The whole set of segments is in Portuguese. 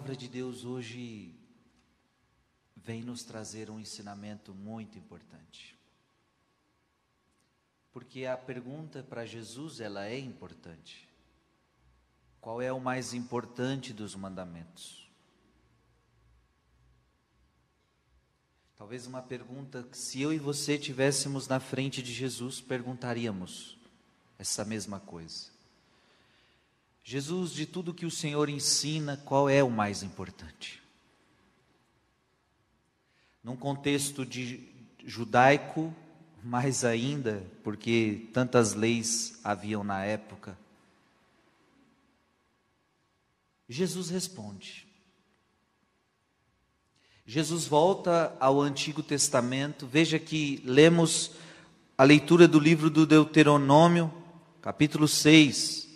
palavra de Deus hoje vem nos trazer um ensinamento muito importante. Porque a pergunta para Jesus, ela é importante. Qual é o mais importante dos mandamentos? Talvez uma pergunta que se eu e você tivéssemos na frente de Jesus, perguntaríamos essa mesma coisa. Jesus, de tudo que o Senhor ensina, qual é o mais importante? Num contexto de judaico, mais ainda, porque tantas leis haviam na época. Jesus responde. Jesus volta ao Antigo Testamento. Veja que lemos a leitura do livro do Deuteronômio, capítulo 6.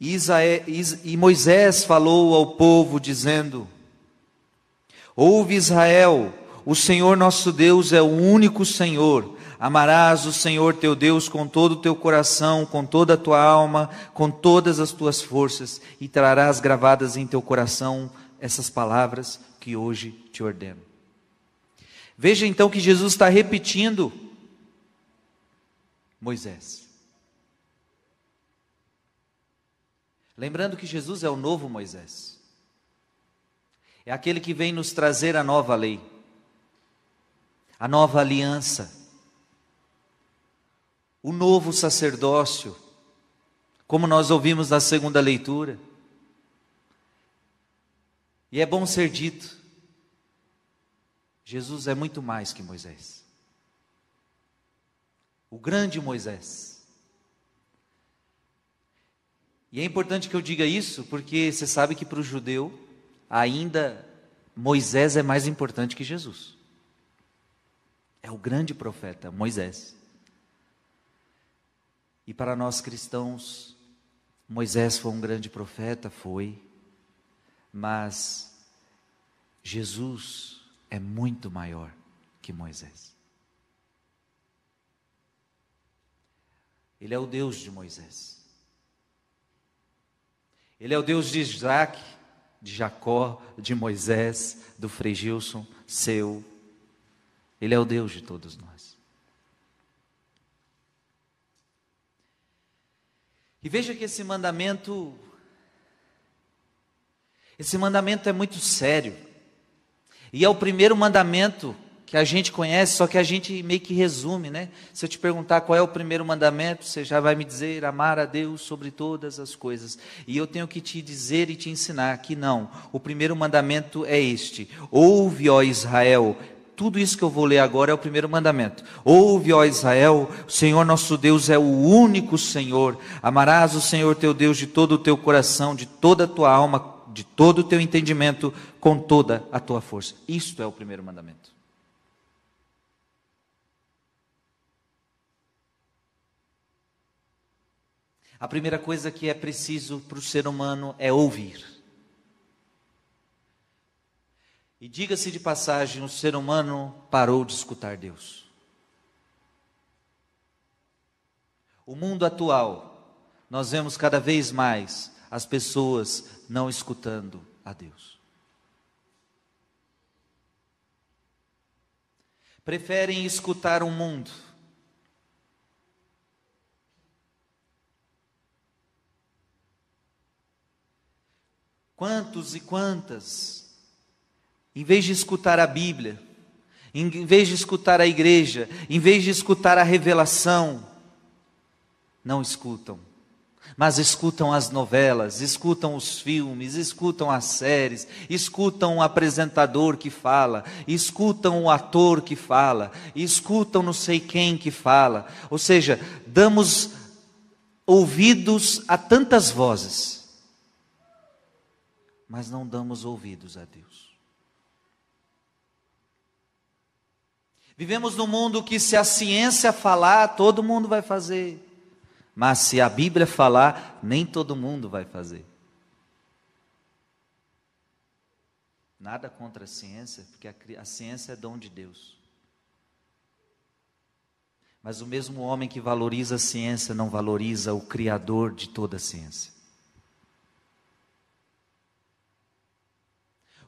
E Moisés falou ao povo, dizendo: Ouve Israel, o Senhor nosso Deus é o único Senhor. Amarás o Senhor teu Deus com todo o teu coração, com toda a tua alma, com todas as tuas forças, e trarás gravadas em teu coração essas palavras que hoje te ordeno. Veja então que Jesus está repetindo Moisés. Lembrando que Jesus é o novo Moisés. É aquele que vem nos trazer a nova lei, a nova aliança, o novo sacerdócio, como nós ouvimos na segunda leitura. E é bom ser dito: Jesus é muito mais que Moisés. O grande Moisés e é importante que eu diga isso, porque você sabe que para o judeu, ainda Moisés é mais importante que Jesus. É o grande profeta, Moisés. E para nós cristãos, Moisés foi um grande profeta, foi, mas Jesus é muito maior que Moisés. Ele é o Deus de Moisés. Ele é o Deus de Isaac, de Jacó, de Moisés, do Frei Gilson, seu. Ele é o Deus de todos nós. E veja que esse mandamento, esse mandamento é muito sério. E é o primeiro mandamento que a gente conhece, só que a gente meio que resume, né? Se eu te perguntar qual é o primeiro mandamento, você já vai me dizer amar a Deus sobre todas as coisas. E eu tenho que te dizer e te ensinar que não. O primeiro mandamento é este: Ouve, ó Israel, tudo isso que eu vou ler agora é o primeiro mandamento. Ouve, ó Israel, o Senhor nosso Deus é o único Senhor. Amarás o Senhor teu Deus de todo o teu coração, de toda a tua alma, de todo o teu entendimento, com toda a tua força. Isto é o primeiro mandamento. A primeira coisa que é preciso para o ser humano é ouvir. E diga-se de passagem, o ser humano parou de escutar Deus. O mundo atual, nós vemos cada vez mais as pessoas não escutando a Deus. Preferem escutar o mundo Quantos e quantas, em vez de escutar a Bíblia, em vez de escutar a igreja, em vez de escutar a revelação, não escutam, mas escutam as novelas, escutam os filmes, escutam as séries, escutam o apresentador que fala, escutam o ator que fala, escutam não sei quem que fala. Ou seja, damos ouvidos a tantas vozes mas não damos ouvidos a Deus. Vivemos num mundo que, se a ciência falar, todo mundo vai fazer, mas se a Bíblia falar, nem todo mundo vai fazer. Nada contra a ciência, porque a, a ciência é dom de Deus. Mas o mesmo homem que valoriza a ciência não valoriza o Criador de toda a ciência.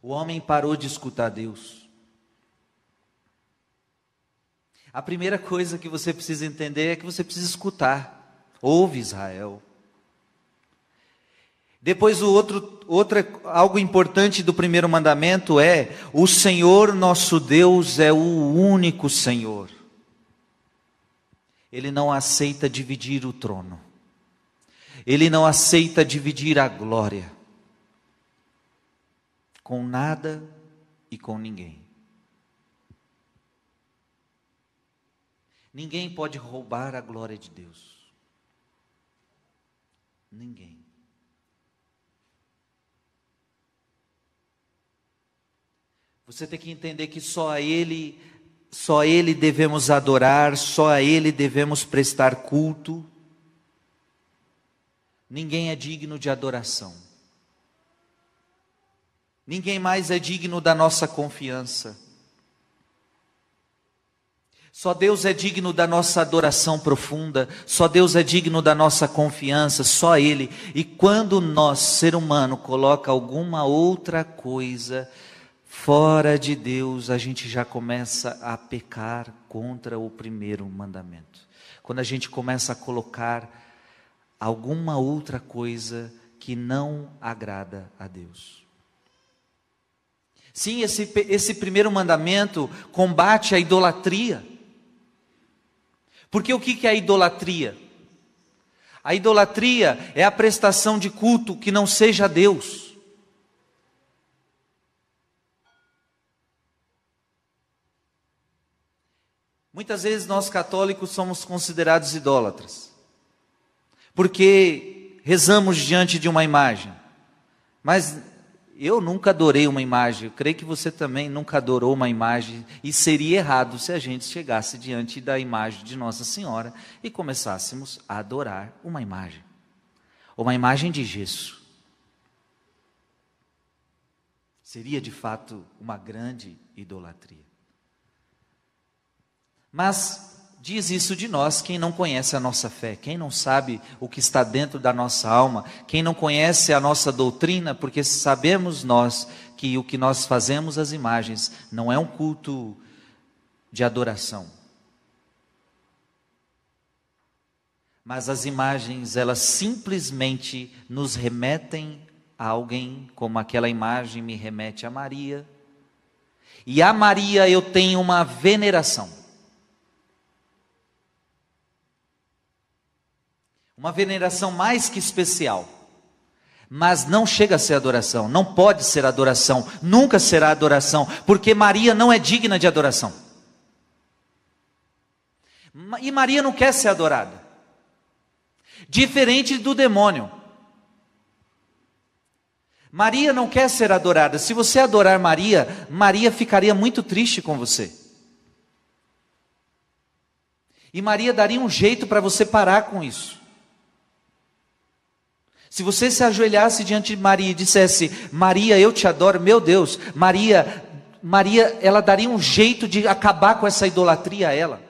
O homem parou de escutar Deus. A primeira coisa que você precisa entender é que você precisa escutar. Ouve Israel. Depois o outro, outra, algo importante do primeiro mandamento é: o Senhor nosso Deus é o único Senhor. Ele não aceita dividir o trono. Ele não aceita dividir a glória com nada e com ninguém. Ninguém pode roubar a glória de Deus. Ninguém. Você tem que entender que só a Ele, só a Ele devemos adorar, só a Ele devemos prestar culto. Ninguém é digno de adoração. Ninguém mais é digno da nossa confiança. Só Deus é digno da nossa adoração profunda, só Deus é digno da nossa confiança, só Ele. E quando nós, ser humano, coloca alguma outra coisa Fora de Deus, a gente já começa a pecar contra o primeiro mandamento. Quando a gente começa a colocar alguma outra coisa que não agrada a Deus. Sim, esse, esse primeiro mandamento combate a idolatria. Porque o que é a idolatria? A idolatria é a prestação de culto que não seja a Deus. Muitas vezes nós católicos somos considerados idólatras, porque rezamos diante de uma imagem, mas eu nunca adorei uma imagem, eu creio que você também nunca adorou uma imagem, e seria errado se a gente chegasse diante da imagem de Nossa Senhora e começássemos a adorar uma imagem, uma imagem de gesso. Seria de fato uma grande idolatria. Mas diz isso de nós quem não conhece a nossa fé, quem não sabe o que está dentro da nossa alma, quem não conhece a nossa doutrina, porque sabemos nós que o que nós fazemos às imagens não é um culto de adoração. Mas as imagens, elas simplesmente nos remetem a alguém, como aquela imagem me remete a Maria. E a Maria eu tenho uma veneração. Uma veneração mais que especial. Mas não chega a ser adoração, não pode ser adoração, nunca será adoração, porque Maria não é digna de adoração. E Maria não quer ser adorada. Diferente do demônio. Maria não quer ser adorada. Se você adorar Maria, Maria ficaria muito triste com você. E Maria daria um jeito para você parar com isso. Se você se ajoelhasse diante de Maria e dissesse: Maria, eu te adoro, meu Deus, Maria, Maria, ela daria um jeito de acabar com essa idolatria a ela.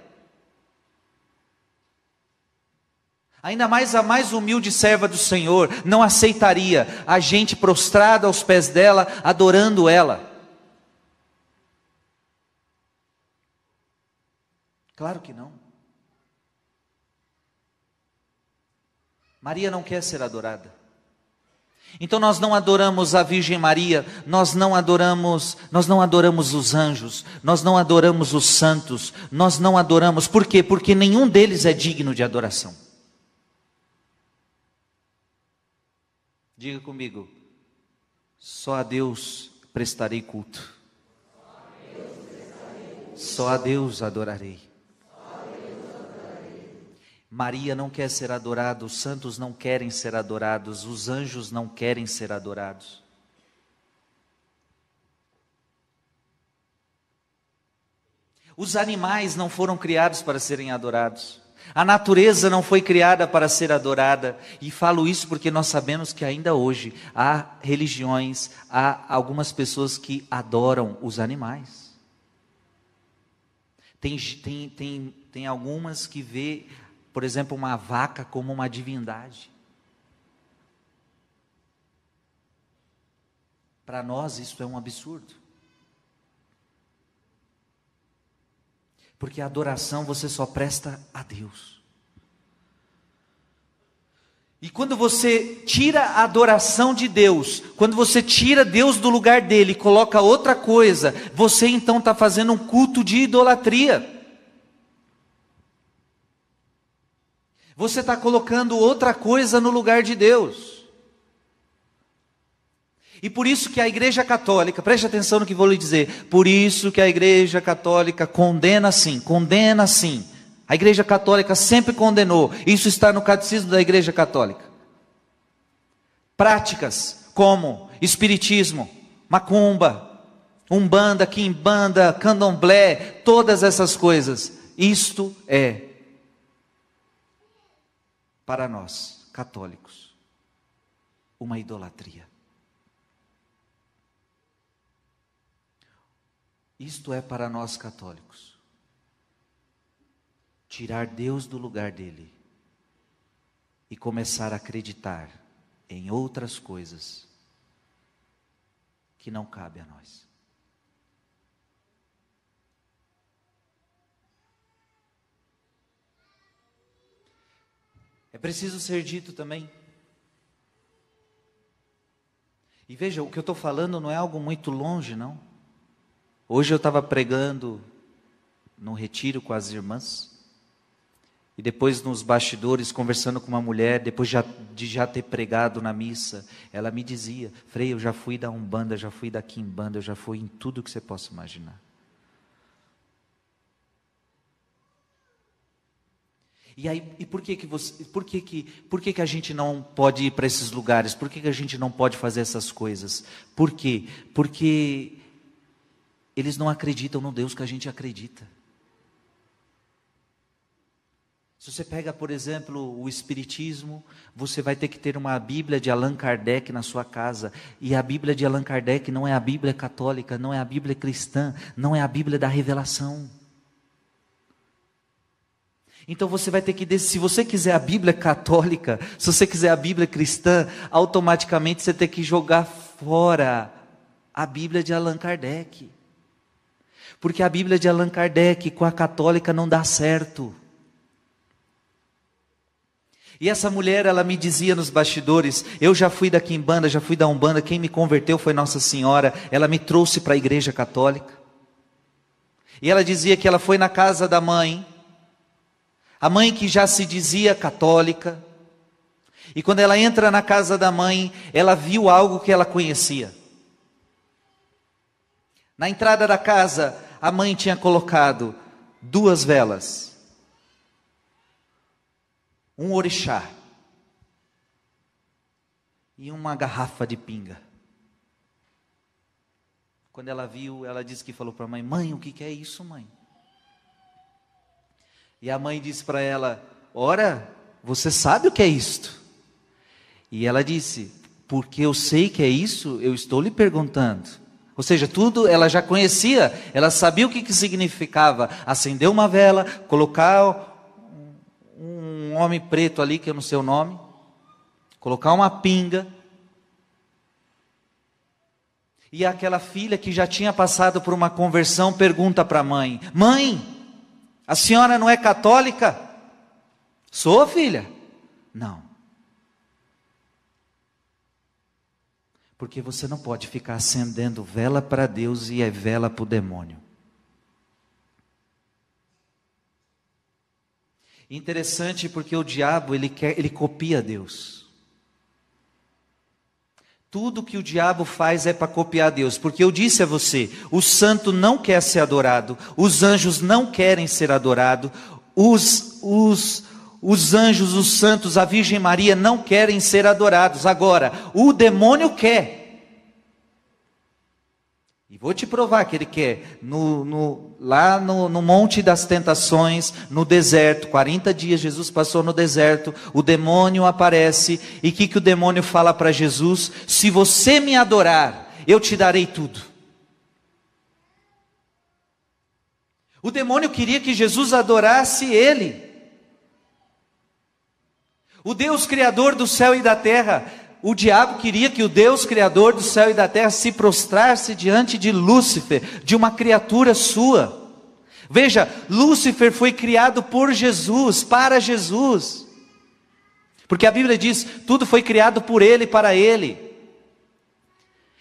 Ainda mais a mais humilde serva do Senhor não aceitaria a gente prostrada aos pés dela, adorando ela. Claro que não. Maria não quer ser adorada. Então nós não adoramos a Virgem Maria, nós não adoramos, nós não adoramos os anjos, nós não adoramos os santos, nós não adoramos, por quê? Porque nenhum deles é digno de adoração. Diga comigo, só a Deus prestarei culto. Só a Deus adorarei. Maria não quer ser adorada, os santos não querem ser adorados, os anjos não querem ser adorados. Os animais não foram criados para serem adorados. A natureza não foi criada para ser adorada. E falo isso porque nós sabemos que ainda hoje há religiões, há algumas pessoas que adoram os animais. Tem, tem, tem, tem algumas que vê por exemplo, uma vaca como uma divindade. Para nós isso é um absurdo. Porque a adoração você só presta a Deus. E quando você tira a adoração de Deus, quando você tira Deus do lugar dele e coloca outra coisa, você então está fazendo um culto de idolatria. Você está colocando outra coisa no lugar de Deus. E por isso que a Igreja Católica, preste atenção no que vou lhe dizer, por isso que a Igreja Católica condena sim, condena sim a Igreja Católica sempre condenou, isso está no catecismo da Igreja Católica. Práticas como espiritismo, macumba, umbanda, quimbanda, candomblé, todas essas coisas, isto é para nós, católicos, uma idolatria. Isto é para nós católicos tirar Deus do lugar dele e começar a acreditar em outras coisas que não cabe a nós. É preciso ser dito também. E veja, o que eu estou falando não é algo muito longe, não. Hoje eu estava pregando num retiro com as irmãs. E depois nos bastidores, conversando com uma mulher, depois de já ter pregado na missa, ela me dizia: Frei, eu já fui da Umbanda, já fui da Quimbanda, eu já fui em tudo que você possa imaginar. E aí, e por que que você, por que que, por que que a gente não pode ir para esses lugares? Por que que a gente não pode fazer essas coisas? Por quê? Porque eles não acreditam no Deus que a gente acredita. Se você pega, por exemplo, o Espiritismo, você vai ter que ter uma Bíblia de Allan Kardec na sua casa. E a Bíblia de Allan Kardec não é a Bíblia católica, não é a Bíblia cristã, não é a Bíblia da revelação. Então você vai ter que, se você quiser a Bíblia católica, se você quiser a Bíblia cristã, automaticamente você tem que jogar fora a Bíblia de Allan Kardec. Porque a Bíblia de Allan Kardec com a católica não dá certo. E essa mulher, ela me dizia nos bastidores: eu já fui da Quimbanda, já fui da Umbanda, quem me converteu foi Nossa Senhora, ela me trouxe para a igreja católica. E ela dizia que ela foi na casa da mãe, a mãe que já se dizia católica, e quando ela entra na casa da mãe, ela viu algo que ela conhecia. Na entrada da casa, a mãe tinha colocado duas velas um orixá e uma garrafa de pinga. Quando ela viu, ela disse que falou para a mãe: Mãe, o que, é isso, mãe? E a mãe disse para ela: Ora, você sabe o que é isto? E ela disse: Porque eu sei que é isso, eu estou lhe perguntando. Ou seja, tudo ela já conhecia, ela sabia o que, que significava acender uma vela, colocar homem preto ali, que eu não sei o nome, colocar uma pinga. E aquela filha que já tinha passado por uma conversão pergunta para a mãe: Mãe, a senhora não é católica? Sou, filha? Não. Porque você não pode ficar acendendo vela para Deus e é vela para o demônio. Interessante porque o diabo ele quer, ele copia Deus. Tudo que o diabo faz é para copiar Deus, porque eu disse a você, o santo não quer ser adorado, os anjos não querem ser adorados, os, os, os anjos, os santos, a Virgem Maria não querem ser adorados. Agora, o demônio quer. Vou te provar que ele quer. No, no, lá no, no Monte das Tentações, no deserto, 40 dias Jesus passou no deserto, o demônio aparece, e o que, que o demônio fala para Jesus? Se você me adorar, eu te darei tudo. O demônio queria que Jesus adorasse ele. O Deus Criador do céu e da terra o diabo queria que o Deus Criador do céu e da terra se prostrasse diante de Lúcifer, de uma criatura sua. Veja, Lúcifer foi criado por Jesus, para Jesus. Porque a Bíblia diz: tudo foi criado por ele e para ele.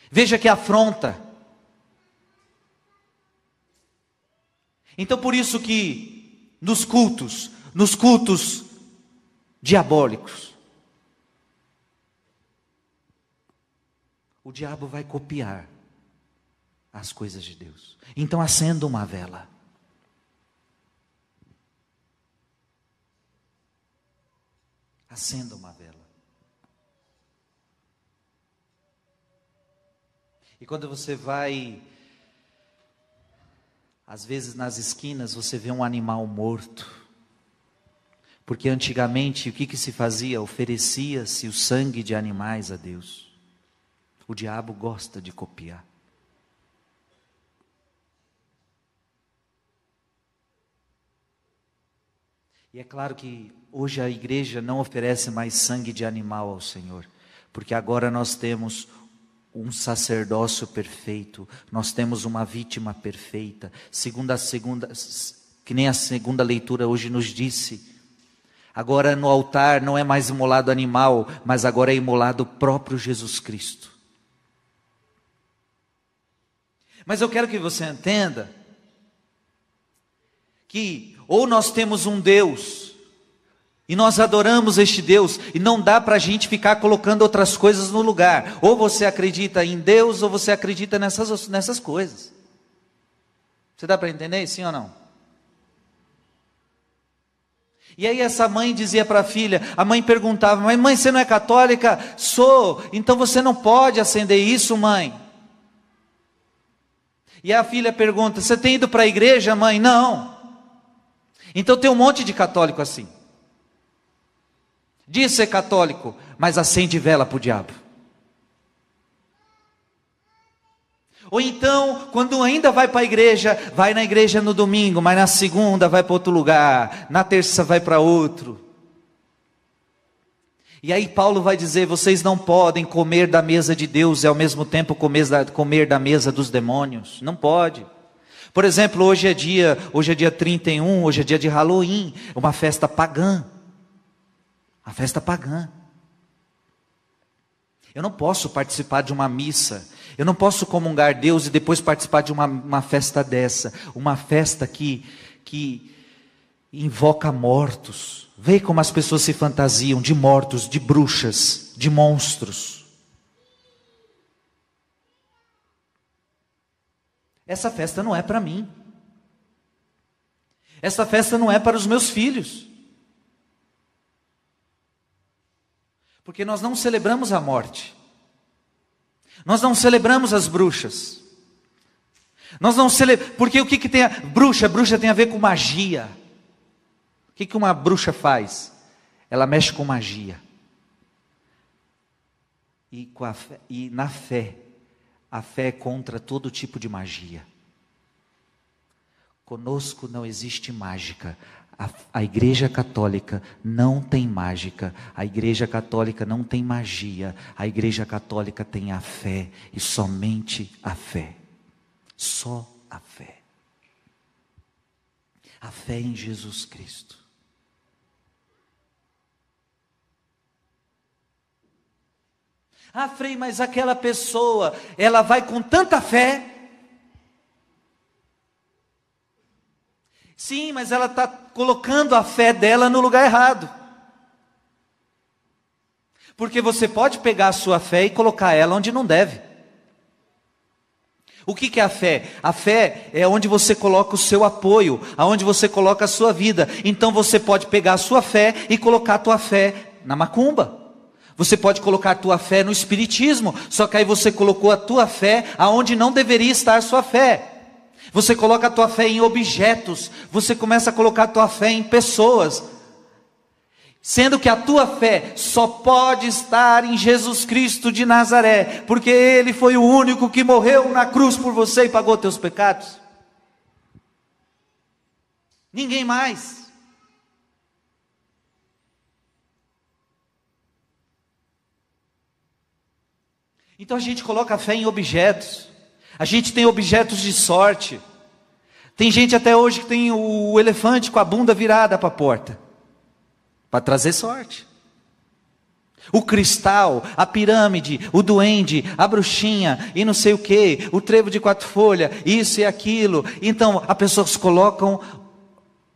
Veja que afronta. Então por isso que nos cultos, nos cultos diabólicos, o diabo vai copiar as coisas de Deus. Então acenda uma vela. Acenda uma vela. E quando você vai, às vezes nas esquinas, você vê um animal morto. Porque antigamente o que, que se fazia? Oferecia-se o sangue de animais a Deus. O diabo gosta de copiar. E é claro que hoje a igreja não oferece mais sangue de animal ao Senhor, porque agora nós temos um sacerdócio perfeito, nós temos uma vítima perfeita, segundo a segunda, que nem a segunda leitura hoje nos disse. Agora no altar não é mais imolado animal, mas agora é imolado o próprio Jesus Cristo. Mas eu quero que você entenda que ou nós temos um Deus e nós adoramos este Deus, e não dá para a gente ficar colocando outras coisas no lugar. Ou você acredita em Deus, ou você acredita nessas, nessas coisas. Você dá para entender, sim ou não? E aí essa mãe dizia para a filha, a mãe perguntava, mas mãe, você não é católica? Sou, então você não pode acender isso, mãe. E a filha pergunta, você tem ido para a igreja, mãe? Não. Então tem um monte de católico assim. Diz ser católico, mas acende vela para o diabo. Ou então, quando ainda vai para a igreja, vai na igreja no domingo, mas na segunda vai para outro lugar, na terça vai para outro. E aí Paulo vai dizer: vocês não podem comer da mesa de Deus e ao mesmo tempo comer da, comer da mesa dos demônios. Não pode. Por exemplo, hoje é dia, hoje é dia 31, hoje é dia de Halloween, uma festa pagã. A festa pagã. Eu não posso participar de uma missa, eu não posso comungar Deus e depois participar de uma, uma festa dessa, uma festa que, que invoca mortos. Vê como as pessoas se fantasiam de mortos, de bruxas, de monstros. Essa festa não é para mim. Essa festa não é para os meus filhos. Porque nós não celebramos a morte. Nós não celebramos as bruxas. Nós não celebramos. Porque o que, que tem a bruxa? Bruxa tem a ver com magia. O que, que uma bruxa faz? Ela mexe com magia. E, com fé, e na fé, a fé é contra todo tipo de magia. Conosco não existe mágica, a, a, Igreja Católica não tem mágica, a Igreja Católica não tem magia, a Igreja Católica tem a fé e somente a fé. Só a fé. A fé em Jesus Cristo. Ah, Frei, mas aquela pessoa, ela vai com tanta fé Sim, mas ela está colocando a fé dela no lugar errado. Porque você pode pegar a sua fé e colocar ela onde não deve. O que, que é a fé? A fé é onde você coloca o seu apoio, aonde você coloca a sua vida. Então você pode pegar a sua fé e colocar a tua fé na macumba. Você pode colocar a tua fé no espiritismo, só que aí você colocou a tua fé aonde não deveria estar sua fé. Você coloca a tua fé em objetos, você começa a colocar a tua fé em pessoas. Sendo que a tua fé só pode estar em Jesus Cristo de Nazaré, porque Ele foi o único que morreu na cruz por você e pagou teus pecados. Ninguém mais. Então a gente coloca a fé em objetos. A gente tem objetos de sorte. Tem gente até hoje que tem o elefante com a bunda virada para a porta para trazer sorte. O cristal, a pirâmide, o duende, a bruxinha e não sei o que, o trevo de quatro folhas, isso e aquilo. Então, as pessoas colocam,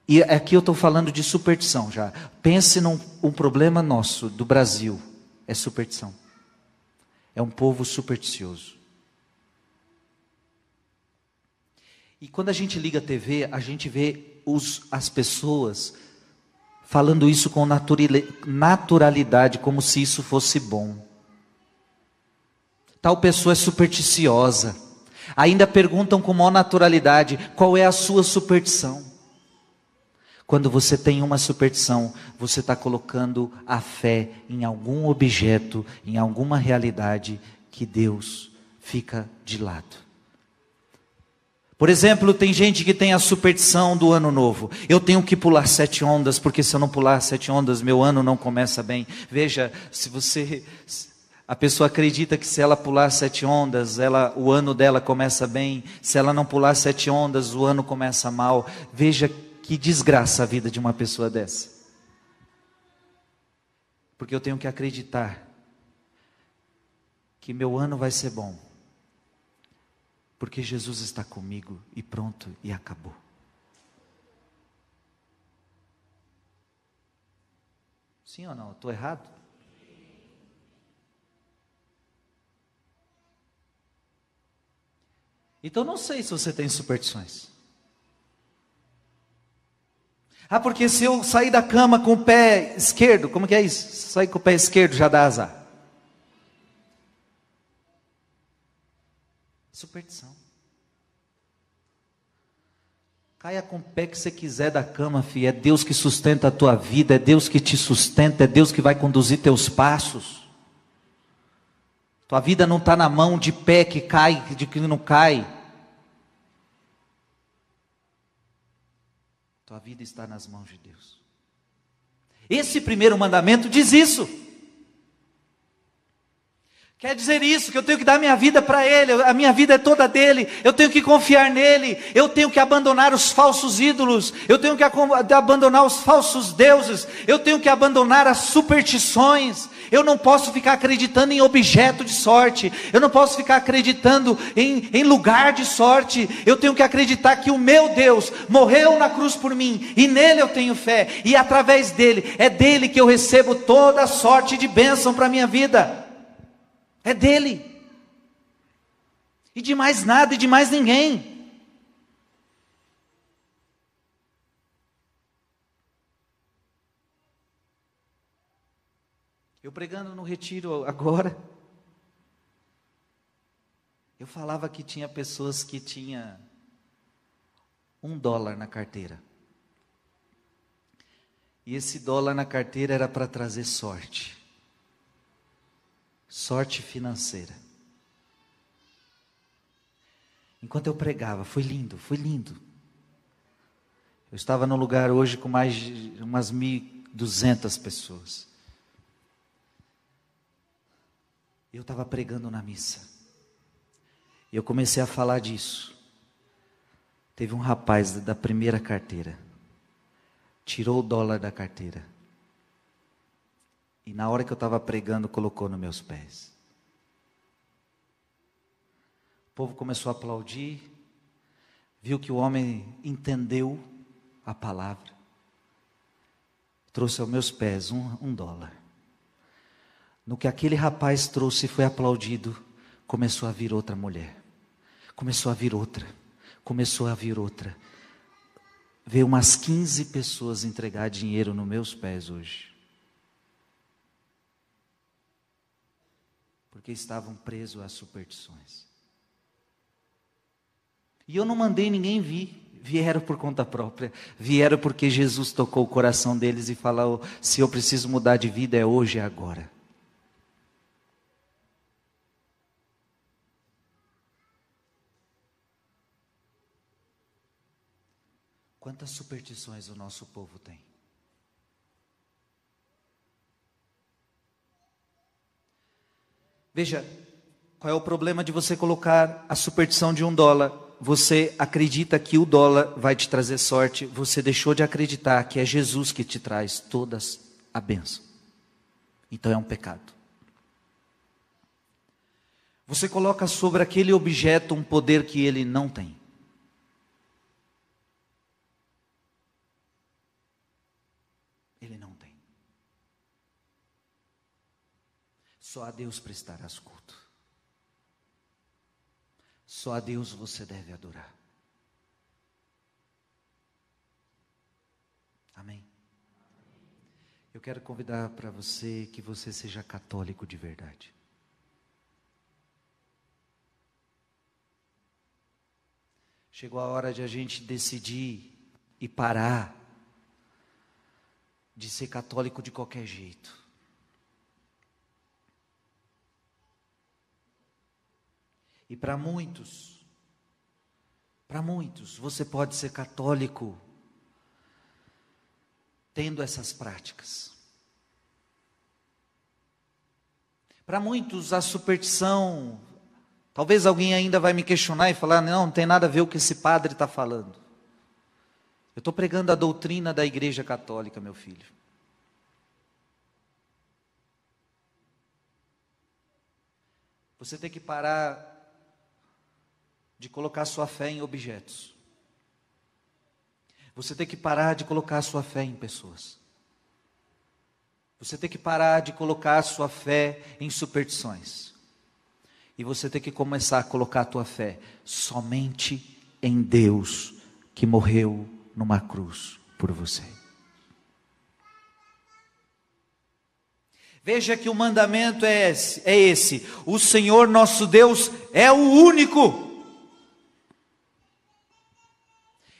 e aqui eu estou falando de superstição já. Pense num um problema nosso do Brasil: é superstição. É um povo supersticioso. E quando a gente liga a TV, a gente vê os, as pessoas falando isso com naturalidade, como se isso fosse bom. Tal pessoa é supersticiosa. Ainda perguntam com maior naturalidade: qual é a sua superstição? Quando você tem uma superstição, você está colocando a fé em algum objeto, em alguma realidade que Deus fica de lado. Por exemplo, tem gente que tem a superstição do ano novo. Eu tenho que pular sete ondas, porque se eu não pular sete ondas, meu ano não começa bem. Veja, se você. A pessoa acredita que se ela pular sete ondas, ela, o ano dela começa bem. Se ela não pular sete ondas, o ano começa mal. Veja que desgraça a vida de uma pessoa dessa. Porque eu tenho que acreditar que meu ano vai ser bom porque Jesus está comigo e pronto e acabou. Sim ou não? Estou errado? Então não sei se você tem superstições. Ah, porque se eu sair da cama com o pé esquerdo, como que é isso? Sair com o pé esquerdo já dá azar. Superstição. Caia com o pé que você quiser da cama, filho. É Deus que sustenta a tua vida, é Deus que te sustenta, é Deus que vai conduzir teus passos. Tua vida não está na mão de pé que cai, de que não cai. Tua vida está nas mãos de Deus. Esse primeiro mandamento diz isso. Quer dizer isso, que eu tenho que dar minha vida para Ele, a minha vida é toda dele, eu tenho que confiar nele, eu tenho que abandonar os falsos ídolos, eu tenho que abandonar os falsos deuses, eu tenho que abandonar as superstições, eu não posso ficar acreditando em objeto de sorte, eu não posso ficar acreditando em, em lugar de sorte, eu tenho que acreditar que o meu Deus morreu na cruz por mim, e nele eu tenho fé, e através dele, é dele que eu recebo toda sorte de bênção para a minha vida. É dele. E de mais nada e de mais ninguém. Eu pregando no retiro agora, eu falava que tinha pessoas que tinha um dólar na carteira. E esse dólar na carteira era para trazer sorte sorte financeira. Enquanto eu pregava, foi lindo, foi lindo. Eu estava num lugar hoje com mais de umas 1.200 pessoas. Eu estava pregando na missa. E eu comecei a falar disso. Teve um rapaz da primeira carteira. Tirou o dólar da carteira. E na hora que eu estava pregando, colocou nos meus pés. O povo começou a aplaudir, viu que o homem entendeu a palavra, trouxe aos meus pés um, um dólar. No que aquele rapaz trouxe e foi aplaudido, começou a vir outra mulher, começou a vir outra, começou a vir outra. Veio umas 15 pessoas entregar dinheiro nos meus pés hoje. Porque estavam presos às superstições. E eu não mandei ninguém vir, vieram por conta própria, vieram porque Jesus tocou o coração deles e falou: se eu preciso mudar de vida, é hoje, é agora. Quantas superstições o nosso povo tem? Veja, Qual é o problema de você colocar a superstição de um dólar? Você acredita que o dólar vai te trazer sorte, você deixou de acreditar que é Jesus que te traz todas a bênção. Então é um pecado. Você coloca sobre aquele objeto um poder que ele não tem. Ele não tem. Só a Deus prestarás culto. Só a Deus você deve adorar. Amém. Eu quero convidar para você que você seja católico de verdade. Chegou a hora de a gente decidir e parar de ser católico de qualquer jeito. E para muitos, para muitos, você pode ser católico tendo essas práticas. Para muitos, a superstição Talvez alguém ainda vai me questionar e falar: não, não tem nada a ver o que esse padre está falando. Eu estou pregando a doutrina da Igreja Católica, meu filho. Você tem que parar de colocar sua fé em objetos. Você tem que parar de colocar sua fé em pessoas. Você tem que parar de colocar sua fé em superstições. E você tem que começar a colocar a tua fé somente em Deus que morreu numa cruz por você. Veja que o mandamento é esse, é esse: o Senhor nosso Deus é o único.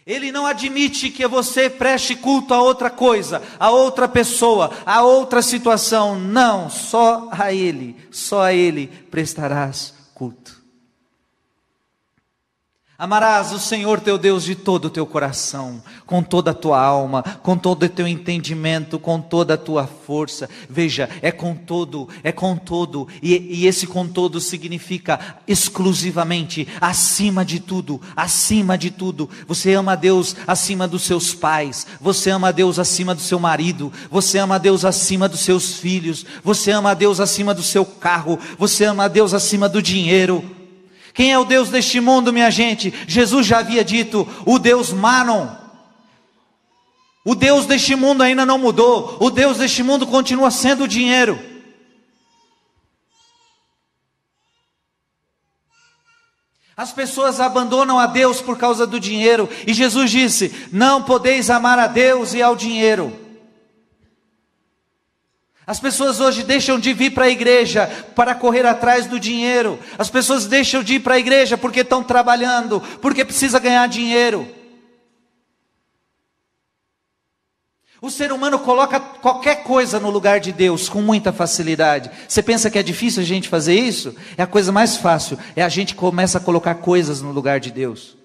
Ele não admite que você preste culto a outra coisa, a outra pessoa, a outra situação. Não, só a Ele, só a Ele prestarás culto. Amarás o Senhor teu Deus de todo o teu coração, com toda a tua alma, com todo o teu entendimento, com toda a tua força. Veja, é com todo, é com todo, e, e esse com todo significa exclusivamente, acima de tudo, acima de tudo. Você ama a Deus acima dos seus pais, você ama a Deus acima do seu marido, você ama a Deus acima dos seus filhos, você ama a Deus acima do seu carro, você ama a Deus acima do dinheiro. Quem é o Deus deste mundo, minha gente? Jesus já havia dito: o Deus Manon. O Deus deste mundo ainda não mudou. O Deus deste mundo continua sendo o dinheiro. As pessoas abandonam a Deus por causa do dinheiro, e Jesus disse: Não podeis amar a Deus e ao dinheiro. As pessoas hoje deixam de vir para a igreja para correr atrás do dinheiro. As pessoas deixam de ir para a igreja porque estão trabalhando, porque precisa ganhar dinheiro. O ser humano coloca qualquer coisa no lugar de Deus com muita facilidade. Você pensa que é difícil a gente fazer isso? É a coisa mais fácil. É a gente começa a colocar coisas no lugar de Deus.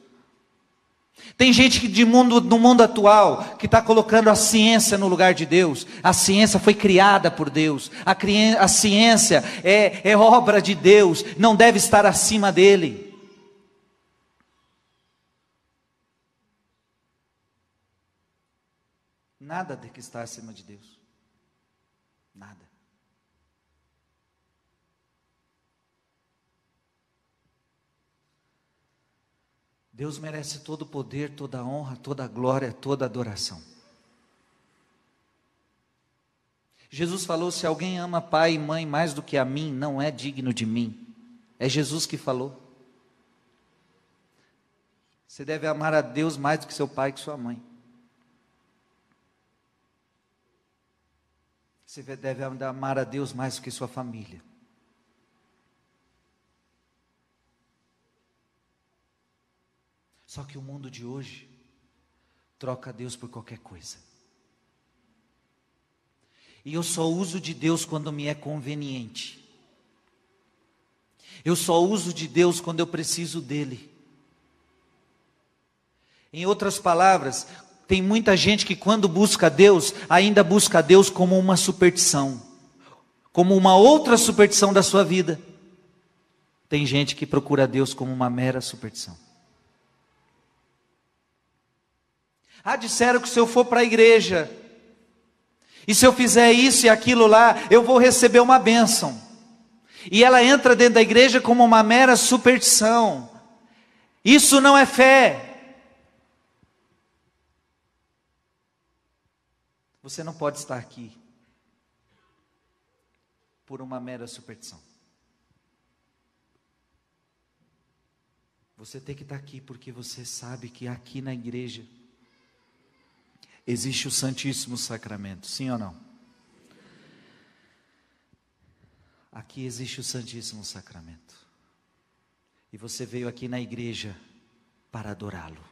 Tem gente de mundo, no mundo atual que está colocando a ciência no lugar de Deus. A ciência foi criada por Deus. A, a ciência é, é obra de Deus. Não deve estar acima dele. Nada de que está acima de Deus. Nada. Deus merece todo o poder, toda a honra, toda a glória, toda a adoração. Jesus falou: se alguém ama pai e mãe mais do que a mim, não é digno de mim. É Jesus que falou. Você deve amar a Deus mais do que seu pai e sua mãe. Você deve amar a Deus mais do que sua família. Só que o mundo de hoje troca Deus por qualquer coisa. E eu só uso de Deus quando me é conveniente. Eu só uso de Deus quando eu preciso dele. Em outras palavras, tem muita gente que quando busca Deus, ainda busca Deus como uma superstição, como uma outra superstição da sua vida. Tem gente que procura Deus como uma mera superstição. Ah, disseram que se eu for para a igreja, e se eu fizer isso e aquilo lá, eu vou receber uma bênção. E ela entra dentro da igreja como uma mera superstição. Isso não é fé. Você não pode estar aqui por uma mera superstição. Você tem que estar aqui porque você sabe que aqui na igreja existe o Santíssimo Sacramento, sim ou não? Aqui existe o Santíssimo Sacramento. E você veio aqui na igreja para adorá-lo,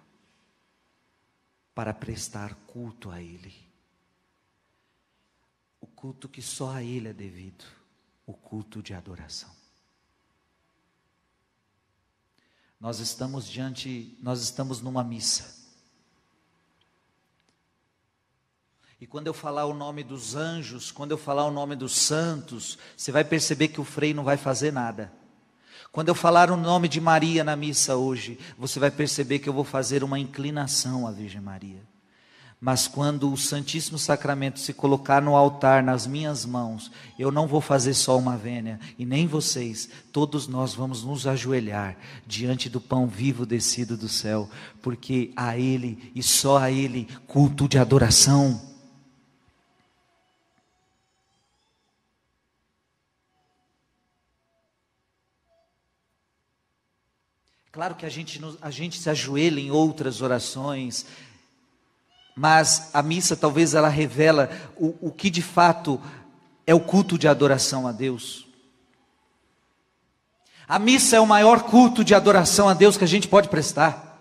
para prestar culto a Ele. O culto que só a Ele é devido, o culto de adoração. Nós estamos diante, nós estamos numa missa. E quando eu falar o nome dos anjos, quando eu falar o nome dos santos, você vai perceber que o freio não vai fazer nada. Quando eu falar o nome de Maria na missa hoje, você vai perceber que eu vou fazer uma inclinação à Virgem Maria. Mas quando o Santíssimo Sacramento se colocar no altar nas minhas mãos, eu não vou fazer só uma vênia, e nem vocês, todos nós vamos nos ajoelhar diante do pão vivo descido do céu, porque a Ele e só a Ele culto de adoração. Claro que a gente, a gente se ajoelha em outras orações, mas a missa talvez ela revela o, o que de fato é o culto de adoração a Deus. A missa é o maior culto de adoração a Deus que a gente pode prestar.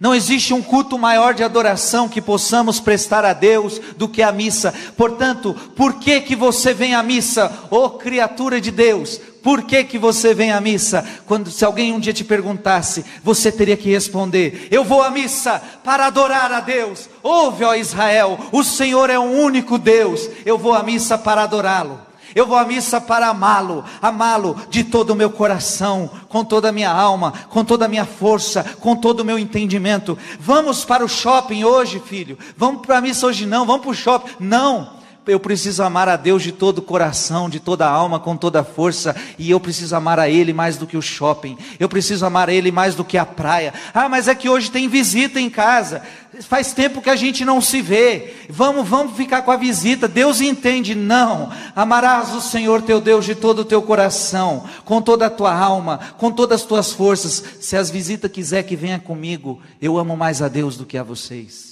Não existe um culto maior de adoração que possamos prestar a Deus do que a missa. Portanto, por que que você vem à missa, ô oh, criatura de Deus? Por que, que você vem à missa? Quando se alguém um dia te perguntasse, você teria que responder: Eu vou à missa para adorar a Deus. Ouve, ó Israel, o Senhor é o único Deus. Eu vou à missa para adorá-lo. Eu vou à missa para amá-lo, amá-lo de todo o meu coração, com toda a minha alma, com toda a minha força, com todo o meu entendimento. Vamos para o shopping hoje, filho. Vamos para a missa hoje não, vamos para o shopping. Não eu preciso amar a Deus de todo o coração, de toda a alma, com toda a força, e eu preciso amar a Ele mais do que o shopping, eu preciso amar a Ele mais do que a praia. Ah, mas é que hoje tem visita em casa, faz tempo que a gente não se vê, vamos, vamos ficar com a visita. Deus entende, não, amarás o Senhor teu Deus de todo o teu coração, com toda a tua alma, com todas as tuas forças. Se as visitas quiser que venha comigo, eu amo mais a Deus do que a vocês.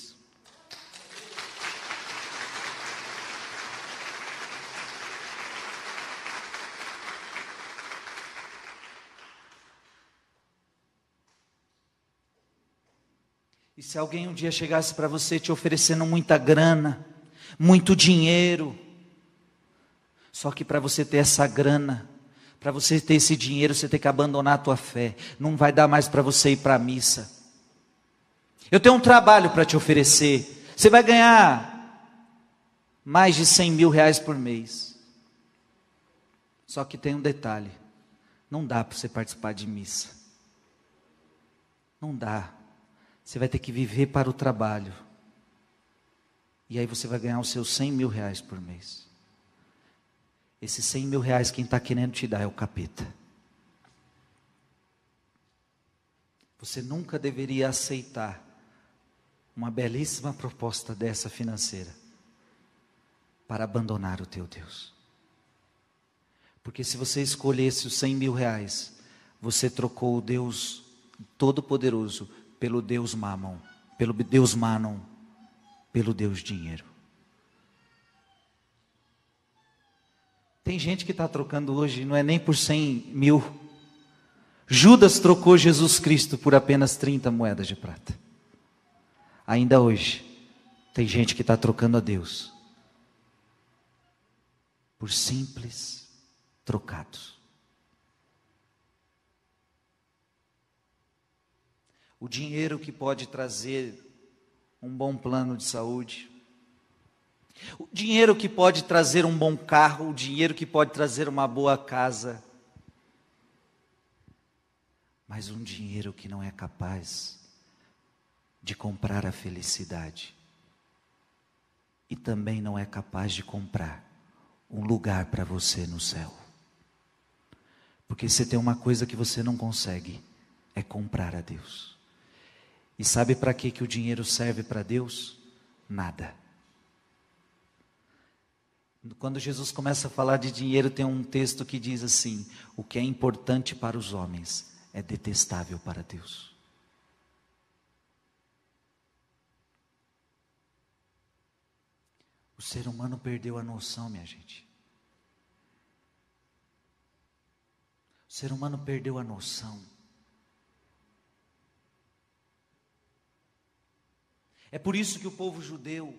E se alguém um dia chegasse para você te oferecendo muita grana, muito dinheiro, só que para você ter essa grana, para você ter esse dinheiro, você tem que abandonar a tua fé. Não vai dar mais para você ir para a missa. Eu tenho um trabalho para te oferecer. Você vai ganhar mais de 100 mil reais por mês. Só que tem um detalhe: não dá para você participar de missa. Não dá. Você vai ter que viver para o trabalho. E aí você vai ganhar os seus 100 mil reais por mês. Esses 100 mil reais quem está querendo te dar é o capeta. Você nunca deveria aceitar uma belíssima proposta dessa financeira para abandonar o teu Deus. Porque se você escolhesse os 100 mil reais, você trocou o Deus Todo-Poderoso pelo Deus Mamon, pelo Deus Manon, pelo Deus Dinheiro. Tem gente que está trocando hoje, não é nem por 100 mil. Judas trocou Jesus Cristo por apenas 30 moedas de prata. Ainda hoje, tem gente que está trocando a Deus por simples trocados. O dinheiro que pode trazer um bom plano de saúde, o dinheiro que pode trazer um bom carro, o dinheiro que pode trazer uma boa casa, mas um dinheiro que não é capaz de comprar a felicidade e também não é capaz de comprar um lugar para você no céu. Porque você tem uma coisa que você não consegue, é comprar a Deus. E sabe para que, que o dinheiro serve para Deus? Nada. Quando Jesus começa a falar de dinheiro, tem um texto que diz assim: o que é importante para os homens é detestável para Deus. O ser humano perdeu a noção, minha gente. O ser humano perdeu a noção. É por isso que o povo judeu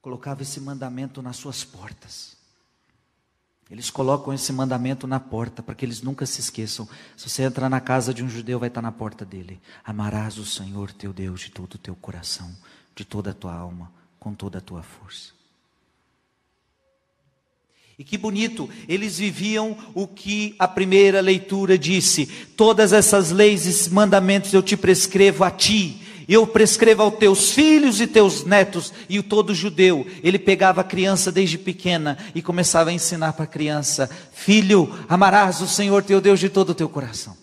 colocava esse mandamento nas suas portas. Eles colocam esse mandamento na porta para que eles nunca se esqueçam. Se você entrar na casa de um judeu, vai estar na porta dele. Amarás o Senhor teu Deus de todo o teu coração, de toda a tua alma, com toda a tua força. E que bonito, eles viviam o que a primeira leitura disse: todas essas leis e mandamentos eu te prescrevo a ti, eu prescrevo aos teus filhos e teus netos. E o todo judeu, ele pegava a criança desde pequena e começava a ensinar para a criança: Filho, amarás o Senhor teu Deus de todo o teu coração.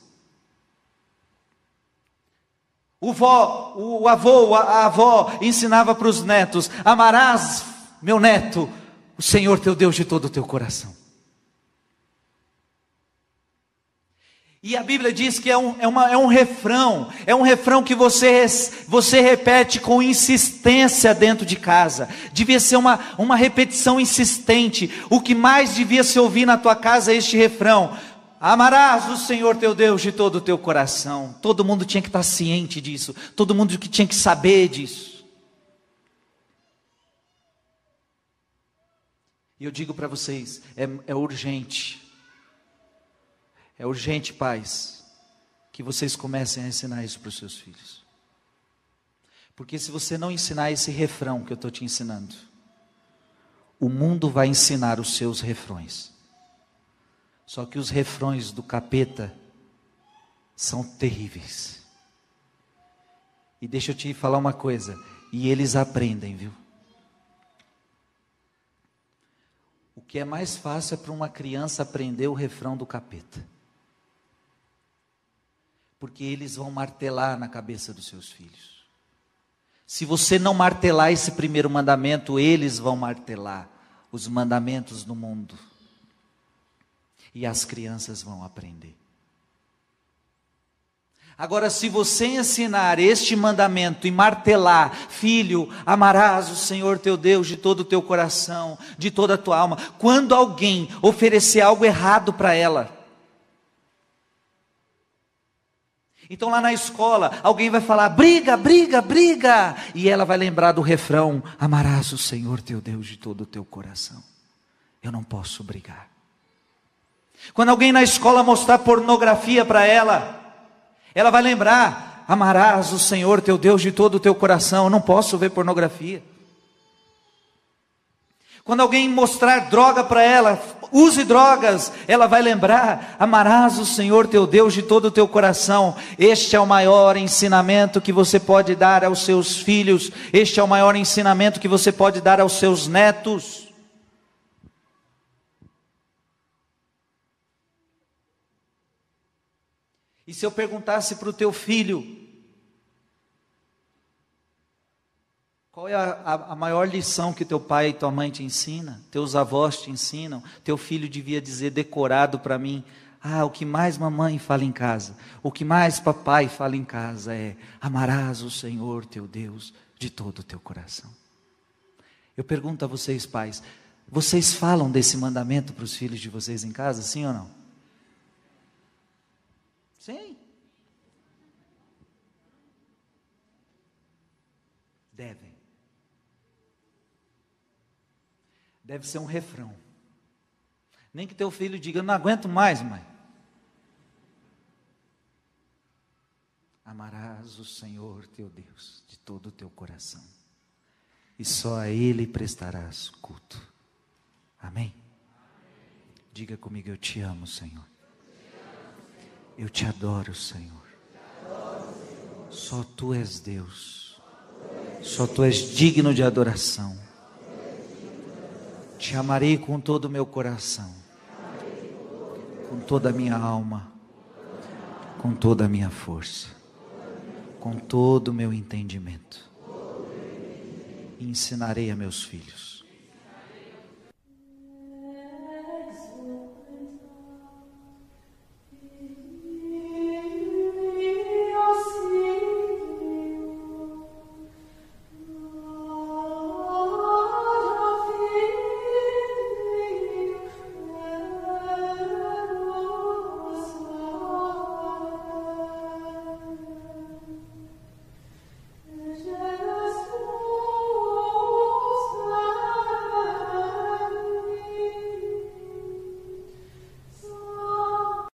O, vó, o avô, a avó ensinava para os netos: Amarás, meu neto, o Senhor teu Deus de todo o teu coração. E a Bíblia diz que é um, é, uma, é um refrão, é um refrão que você, você repete com insistência dentro de casa. Devia ser uma, uma repetição insistente. O que mais devia se ouvir na tua casa é este refrão: Amarás o Senhor teu Deus de todo o teu coração. Todo mundo tinha que estar ciente disso, todo mundo que tinha que saber disso. E eu digo para vocês: é, é urgente, é urgente, pais, que vocês comecem a ensinar isso para os seus filhos. Porque se você não ensinar esse refrão que eu estou te ensinando, o mundo vai ensinar os seus refrões. Só que os refrões do capeta são terríveis. E deixa eu te falar uma coisa, e eles aprendem, viu? O que é mais fácil é para uma criança aprender o refrão do capeta. Porque eles vão martelar na cabeça dos seus filhos. Se você não martelar esse primeiro mandamento, eles vão martelar os mandamentos no mundo. E as crianças vão aprender. Agora, se você ensinar este mandamento e martelar, filho, amarás o Senhor teu Deus de todo o teu coração, de toda a tua alma, quando alguém oferecer algo errado para ela, então lá na escola, alguém vai falar: briga, briga, briga, e ela vai lembrar do refrão: amarás o Senhor teu Deus de todo o teu coração. Eu não posso brigar. Quando alguém na escola mostrar pornografia para ela, ela vai lembrar: amarás o Senhor teu Deus de todo o teu coração. Eu não posso ver pornografia. Quando alguém mostrar droga para ela, use drogas, ela vai lembrar: amarás o Senhor teu Deus de todo o teu coração. Este é o maior ensinamento que você pode dar aos seus filhos, este é o maior ensinamento que você pode dar aos seus netos. E se eu perguntasse para o teu filho, qual é a, a, a, maior lição que teu pai e tua mãe te ensina, teus avós te ensinam, teu filho devia dizer decorado para mim, ah, o que mais mamãe fala em casa, o que mais papai fala em casa é: amarás o Senhor teu Deus de todo o teu coração. Eu pergunto a vocês, pais, vocês falam desse mandamento para os filhos de vocês em casa, sim ou não? Sim. Devem. Deve ser um refrão. Nem que teu filho diga, não aguento mais, mãe. Amarás o Senhor teu Deus de todo o teu coração, e só a Ele prestarás culto. Amém? Diga comigo, eu te amo, Senhor. Eu te adoro, Senhor. Só tu és Deus. Só tu és digno de adoração. Te amarei com todo o meu coração, com toda a minha alma, com toda a minha força, com todo o meu entendimento. E ensinarei a meus filhos